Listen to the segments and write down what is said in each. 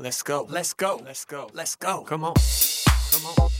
let's go, let's go, let's go, let's go. Come on, come on.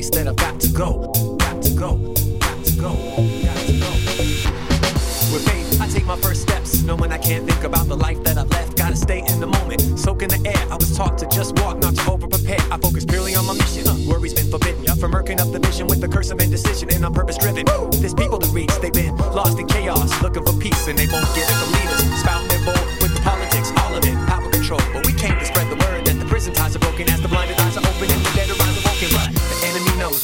Place that I've got to go. Got to go. Got to go. Got to go. With faith, I take my first steps, knowing I can't think about the life that I've left. Gotta stay in the moment, soak in the air. I was taught to just walk, not to over prepare. I focus purely on my mission. Worry's been forbidden from murking up the vision with the curse of indecision, and I'm purpose driven. There's people to reach, they've been lost in chaos, looking for peace, and they won't get it from leaders. Spouting their bull with the politics, all of it, power control. But we came to spread the word that the prison ties are broken as the blinded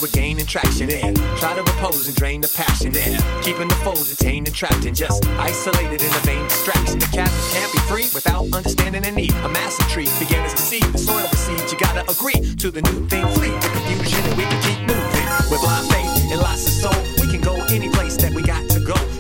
we're gaining traction there. Try to repose and drain the passion there. Keeping the foes detained and trapped and just isolated in a vain distraction. The captives can't be free without understanding the need. A massive tree began as a seed, the soil seed. You gotta agree to the new thing, flee the confusion, and we can keep moving. With blind faith and lots of soul, we can go any place that we got to go.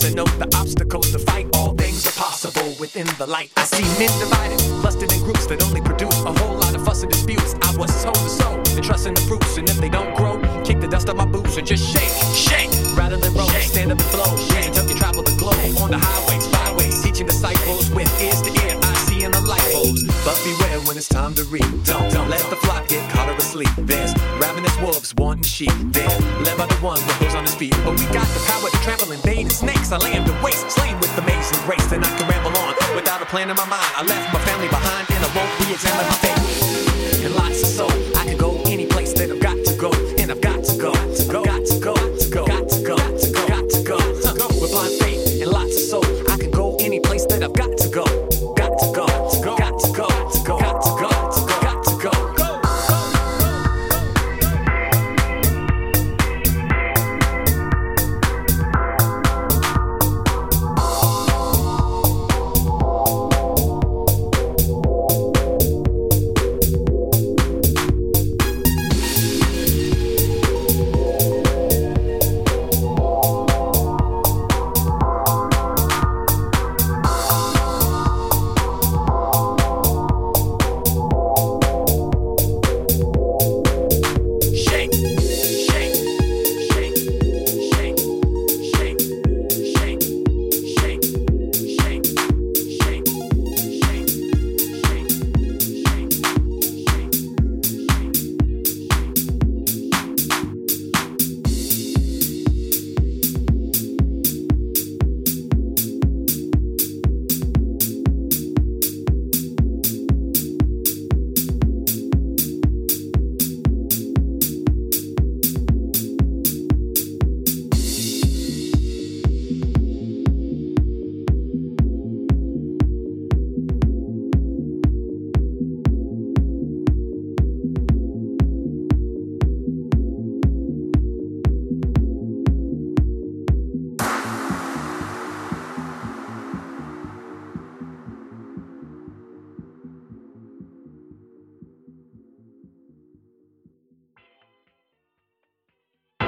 To know the obstacles to fight. All things are possible within the light. I see men divided, clustered in groups that only produce a whole lot of fuss and disputes. I was told to sow and trust in the fruits, and if they don't grow, kick the dust off my boots and just shake, shake, rather than roll. Stand up and flow, yeah, until you travel the globe on the highways, byways, teaching disciples with ears to ear. I see in the light bulbs, but beware when it's time to read. Don't, don't let the ravenous wolves wanting sheep. They're led by the one with those on his feet. But we got the power to trample invading snakes. I lay them to waste, slain with amazing grace. Then I can ramble on without a plan in my mind. I left my family behind and I won't re-examine my faith. And lots of soul,